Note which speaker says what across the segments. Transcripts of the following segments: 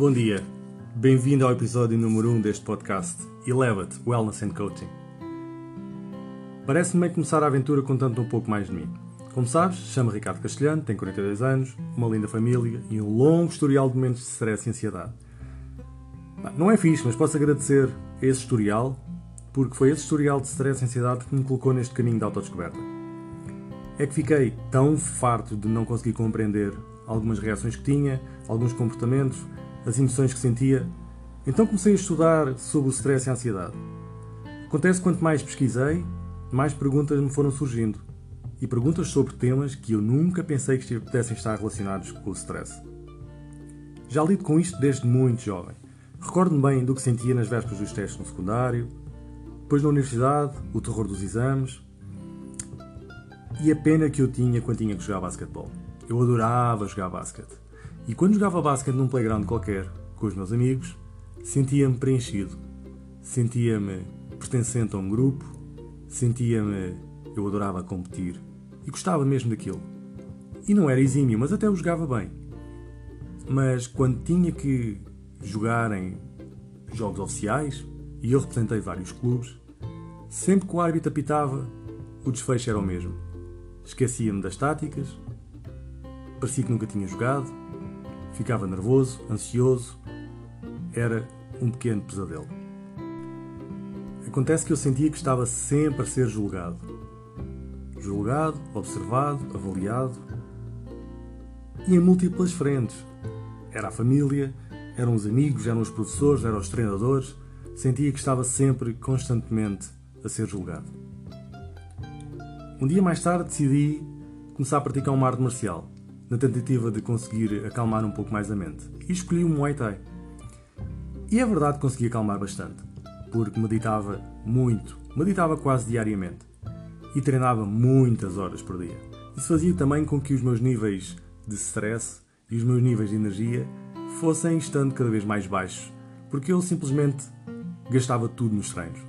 Speaker 1: Bom dia, bem-vindo ao episódio número 1 um deste podcast Elevate Wellness and Coaching. Parece-me bem começar a aventura contando um pouco mais de mim. Como sabes, chamo Ricardo Castelhano, tenho 42 anos, uma linda família e um longo historial de momentos de stress e ansiedade. Não é fixe, mas posso agradecer a esse historial, porque foi esse historial de stress e ansiedade que me colocou neste caminho de autodescoberta. É que fiquei tão farto de não conseguir compreender algumas reações que tinha, alguns comportamentos, as emoções que sentia. Então comecei a estudar sobre o stress e a ansiedade. Acontece que quanto mais pesquisei, mais perguntas me foram surgindo. E perguntas sobre temas que eu nunca pensei que pudessem estar relacionados com o stress. Já lido com isto desde muito jovem. Recordo-me bem do que sentia nas vésperas dos testes no secundário, depois na universidade, o terror dos exames e a pena que eu tinha quando tinha que jogar basquetebol. Eu adorava jogar basquete. E quando jogava basquete num playground qualquer, com os meus amigos, sentia-me preenchido. Sentia-me pertencente a um grupo, sentia-me. Eu adorava competir. E gostava mesmo daquilo. E não era exímio, mas até o jogava bem. Mas quando tinha que jogar em jogos oficiais, e eu representei vários clubes, sempre que o árbitro apitava, o desfecho era o mesmo. Esquecia-me das táticas, parecia que nunca tinha jogado, ficava nervoso, ansioso, era um pequeno pesadelo. Acontece que eu sentia que estava sempre a ser julgado. Julgado, observado, avaliado. E em múltiplas frentes. Era a família, eram os amigos, eram os professores, eram os treinadores. Sentia que estava sempre, constantemente, a ser julgado. Um dia mais tarde decidi começar a praticar uma arte marcial, na tentativa de conseguir acalmar um pouco mais a mente. E escolhi o Muay Thai. E é verdade que consegui acalmar bastante, porque meditava muito, meditava quase diariamente e treinava muitas horas por dia. Isso fazia também com que os meus níveis de stress e os meus níveis de energia fossem estando cada vez mais baixos, porque eu simplesmente gastava tudo nos treinos.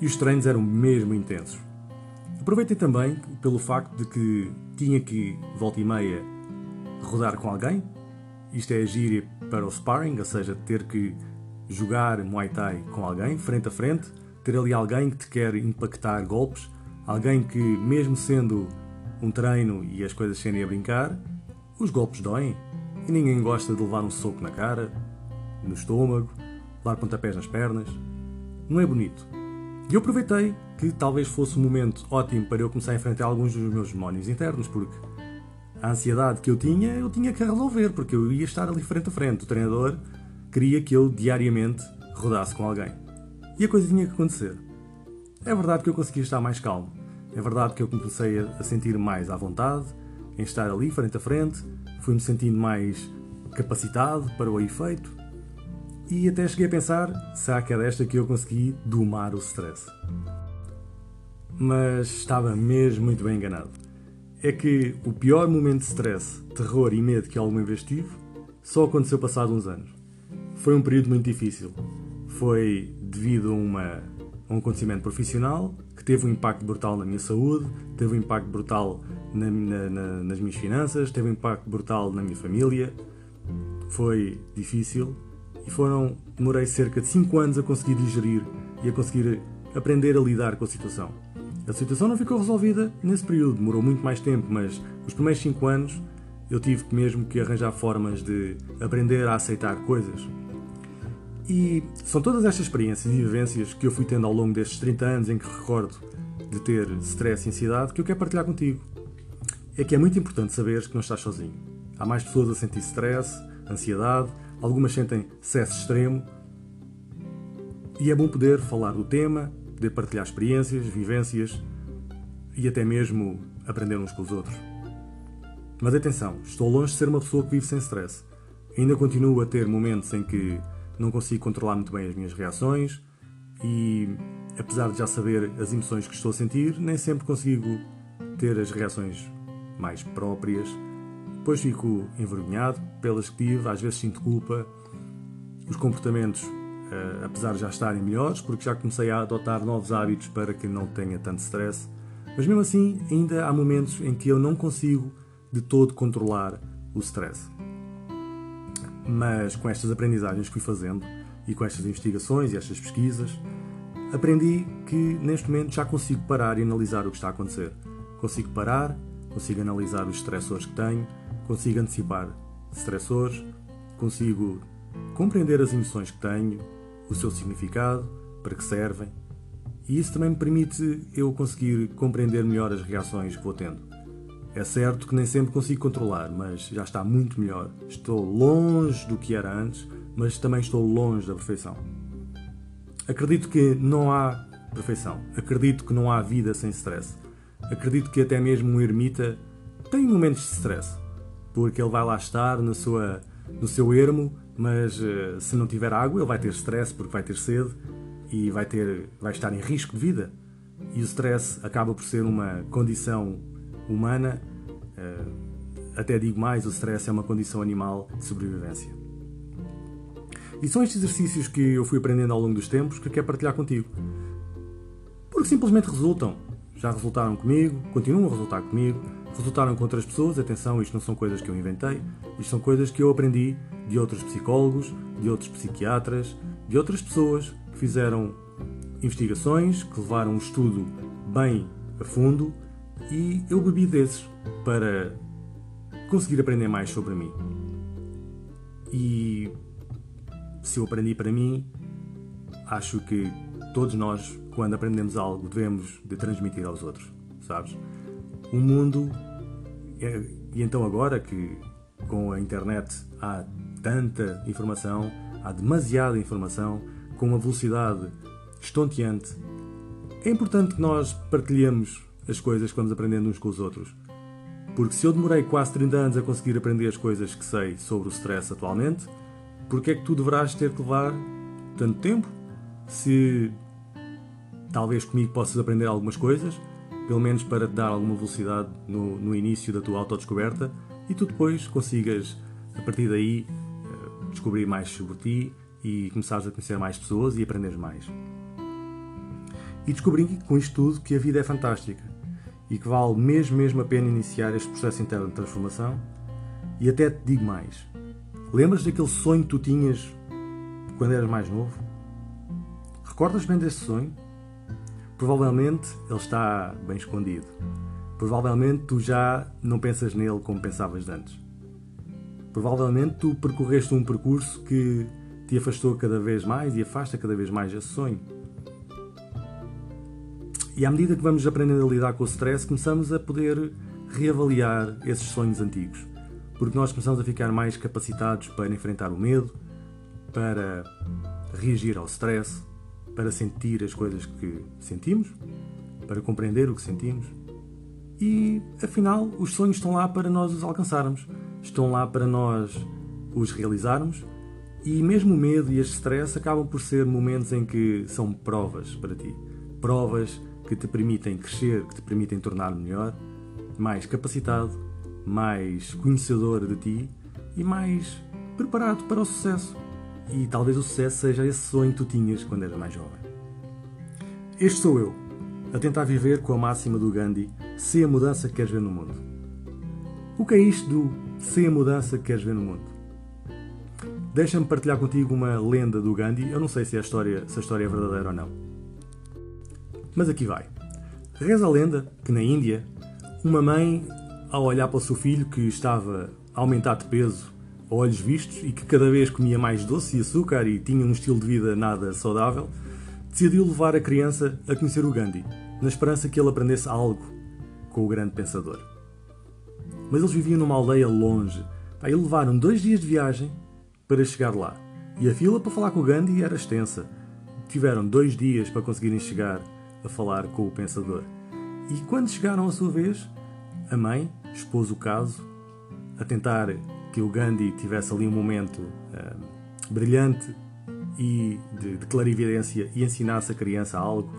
Speaker 1: E os treinos eram mesmo intensos. Aproveitei também pelo facto de que tinha que, volta e meia, rodar com alguém. Isto é agir para o sparring, ou seja, ter que jogar Muay Thai com alguém, frente a frente, ter ali alguém que te quer impactar golpes, alguém que, mesmo sendo um treino e as coisas serem a brincar, os golpes doem e ninguém gosta de levar um soco na cara, no estômago, dar pontapés nas pernas. Não é bonito. E eu aproveitei que talvez fosse um momento ótimo para eu começar a enfrentar alguns dos meus demónios internos, porque a ansiedade que eu tinha, eu tinha que resolver, porque eu ia estar ali frente a frente. O treinador queria que eu diariamente rodasse com alguém. E a coisa tinha que acontecer. É verdade que eu conseguia estar mais calmo. É verdade que eu comecei a sentir mais à vontade em estar ali frente a frente. Fui-me sentindo mais capacitado para o efeito. E até cheguei a pensar, será que é desta que eu consegui domar o stress? Mas estava mesmo muito bem enganado. É que o pior momento de stress, terror e medo que alguma vez tive só aconteceu passado uns anos. Foi um período muito difícil. Foi devido a, uma, a um acontecimento profissional que teve um impacto brutal na minha saúde, teve um impacto brutal na, na, na, nas minhas finanças, teve um impacto brutal na minha família. Foi difícil e foram demorei cerca de 5 anos a conseguir digerir e a conseguir aprender a lidar com a situação. A situação não ficou resolvida nesse período, demorou muito mais tempo, mas os primeiros 5 anos eu tive mesmo que arranjar formas de aprender a aceitar coisas. E são todas estas experiências e vivências que eu fui tendo ao longo destes 30 anos em que recordo de ter stress e ansiedade que eu quero partilhar contigo. É que é muito importante saberes que não estás sozinho. Há mais pessoas a sentir stress, ansiedade, algumas sentem stress extremo. E é bom poder falar do tema, poder partilhar experiências, vivências e até mesmo aprender uns com os outros. Mas atenção, estou longe de ser uma pessoa que vive sem stress. Ainda continuo a ter momentos em que não consigo controlar muito bem as minhas reações e, apesar de já saber as emoções que estou a sentir, nem sempre consigo ter as reações mais próprias. Depois fico envergonhado pelas que tive, às vezes sinto culpa. Os comportamentos, uh, apesar de já estarem melhores, porque já comecei a adotar novos hábitos para que não tenha tanto stress, mas mesmo assim ainda há momentos em que eu não consigo de todo controlar o stress. Mas com estas aprendizagens que fui fazendo e com estas investigações e estas pesquisas, aprendi que neste momento já consigo parar e analisar o que está a acontecer. Consigo parar, consigo analisar os estressores que tenho, consigo antecipar estressores, consigo compreender as emoções que tenho, o seu significado, para que servem. E isso também me permite eu conseguir compreender melhor as reações que vou tendo. É certo que nem sempre consigo controlar, mas já está muito melhor. Estou longe do que era antes, mas também estou longe da perfeição. Acredito que não há perfeição. Acredito que não há vida sem stress. Acredito que até mesmo um ermita tem momentos de stress, porque ele vai lá estar na sua, no seu ermo, mas uh, se não tiver água, ele vai ter stress porque vai ter sede e vai, ter, vai estar em risco de vida. E o stress acaba por ser uma condição humana, eh, até digo mais, o stress é uma condição animal de sobrevivência. E são estes exercícios que eu fui aprendendo ao longo dos tempos que quero partilhar contigo. Porque simplesmente resultam. Já resultaram comigo, continuam a resultar comigo, resultaram com outras pessoas. Atenção, isto não são coisas que eu inventei, isto são coisas que eu aprendi de outros psicólogos, de outros psiquiatras, de outras pessoas que fizeram investigações, que levaram um estudo bem a fundo e eu bebi desses para conseguir aprender mais sobre mim. E se eu aprendi para mim, acho que todos nós, quando aprendemos algo, devemos de transmitir aos outros, sabes? O mundo e então agora que com a internet há tanta informação, há demasiada informação, com uma velocidade estonteante, é importante que nós partilhemos as coisas que vamos aprendendo uns com os outros. Porque se eu demorei quase 30 anos a conseguir aprender as coisas que sei sobre o stress atualmente, porque é que tu deverás ter que levar tanto tempo? Se talvez comigo possas aprender algumas coisas, pelo menos para te dar alguma velocidade no, no início da tua autodescoberta e tu depois consigas, a partir daí, eh, descobrir mais sobre ti e começares a conhecer mais pessoas e aprenderes mais. E descobri com isto tudo que a vida é fantástica e que vale mesmo, mesmo a pena iniciar este processo interno de transformação. E até te digo mais: lembras daquele sonho que tu tinhas quando eras mais novo? Recordas bem desse sonho? Provavelmente ele está bem escondido. Provavelmente tu já não pensas nele como pensavas antes. Provavelmente tu percorreste um percurso que te afastou cada vez mais e afasta cada vez mais esse sonho. E à medida que vamos aprendendo a lidar com o stress, começamos a poder reavaliar esses sonhos antigos. Porque nós começamos a ficar mais capacitados para enfrentar o medo, para reagir ao stress, para sentir as coisas que sentimos, para compreender o que sentimos. E afinal, os sonhos estão lá para nós os alcançarmos, estão lá para nós os realizarmos. E mesmo o medo e este stress acabam por ser momentos em que são provas para ti. Provas que te permitem crescer, que te permitem tornar melhor, mais capacitado, mais conhecedor de ti e mais preparado para o sucesso. E talvez o sucesso seja esse sonho que tu tinhas quando eras mais jovem. Este sou eu, a tentar viver com a máxima do Gandhi: se a mudança que queres ver no mundo. O que é isto do se a mudança que queres ver no mundo? Deixa-me partilhar contigo uma lenda do Gandhi. Eu não sei se a história, se a história é verdadeira ou não. Mas aqui vai. Reza a lenda que na Índia, uma mãe, ao olhar para o seu filho que estava a aumentar de peso olhos vistos e que cada vez comia mais doce e açúcar e tinha um estilo de vida nada saudável, decidiu levar a criança a conhecer o Gandhi, na esperança que ele aprendesse algo com o grande pensador. Mas eles viviam numa aldeia longe. Aí levaram dois dias de viagem para chegar lá. E a fila para falar com o Gandhi era extensa. Tiveram dois dias para conseguirem chegar a falar com o pensador. E quando chegaram à sua vez, a mãe expôs o caso, a tentar que o Gandhi tivesse ali um momento uh, brilhante e de, de clarividência e ensinasse a criança algo,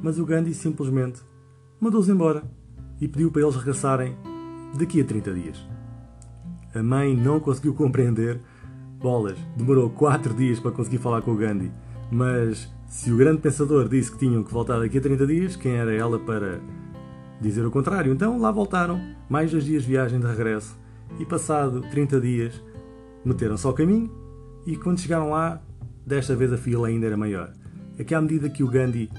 Speaker 1: mas o Gandhi simplesmente mandou-os embora e pediu para eles regressarem daqui a 30 dias. A mãe não conseguiu compreender. Bolas, demorou 4 dias para conseguir falar com o Gandhi, mas se o grande pensador disse que tinham que voltar daqui a 30 dias, quem era ela para dizer o contrário? Então lá voltaram, mais dois dias de viagem de regresso, e passado 30 dias, meteram-se ao caminho e quando chegaram lá, desta vez a fila ainda era maior. É que à medida que o Gandhi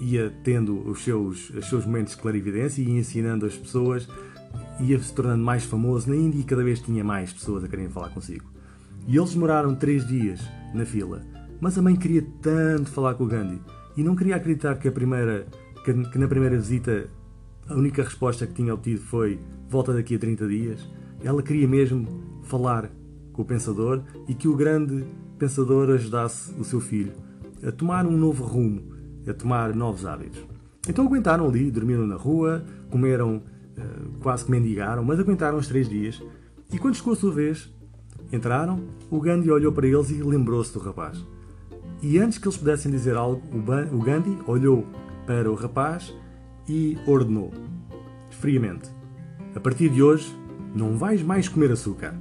Speaker 1: ia tendo os seus, os seus momentos de clarividência e ensinando as pessoas, ia se tornando mais famoso na Índia e cada vez tinha mais pessoas a querem falar consigo. E eles demoraram três dias na fila. Mas a mãe queria tanto falar com o Gandhi e não queria acreditar que, a primeira, que na primeira visita a única resposta que tinha obtido foi volta daqui a 30 dias. Ela queria mesmo falar com o pensador e que o grande pensador ajudasse o seu filho a tomar um novo rumo, a tomar novos hábitos. Então aguentaram ali, dormiram na rua, comeram, eh, quase que mendigaram, mas aguentaram os três dias. E quando chegou a sua vez, entraram, o Gandhi olhou para eles e lembrou-se do rapaz. E antes que eles pudessem dizer algo, o Gandhi olhou para o rapaz e ordenou, friamente: A partir de hoje, não vais mais comer açúcar.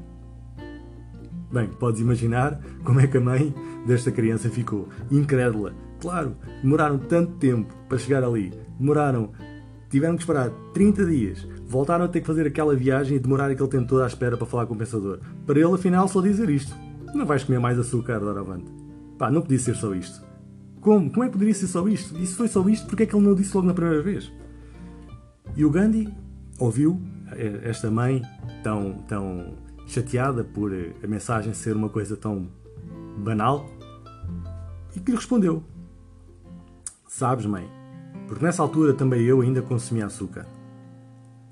Speaker 1: Bem, podes imaginar como é que a mãe desta criança ficou incrédula. Claro, demoraram tanto tempo para chegar ali. Demoraram, tiveram que esperar 30 dias. Voltaram a ter que fazer aquela viagem e demorar aquele tempo todo à espera para falar com o pensador. Para ele, afinal, só dizer isto: Não vais comer mais açúcar, doravante. Pá, não podia ser só isto. Como? Como é que poderia ser só isto? E se foi só isto, porque é que ele não disse logo na primeira vez? E o Gandhi ouviu eh, esta mãe tão, tão chateada por eh, a mensagem ser uma coisa tão banal e que lhe respondeu: Sabes, mãe, porque nessa altura também eu ainda consumia açúcar.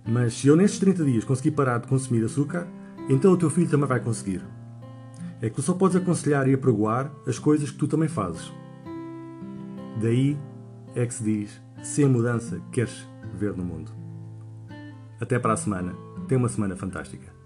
Speaker 1: Mas se eu nestes 30 dias conseguir parar de consumir açúcar, então o teu filho também vai conseguir. É que tu só podes aconselhar e apregoar as coisas que tu também fazes. Daí é que se diz: se a mudança queres ver no mundo. Até para a semana. Tenha uma semana fantástica.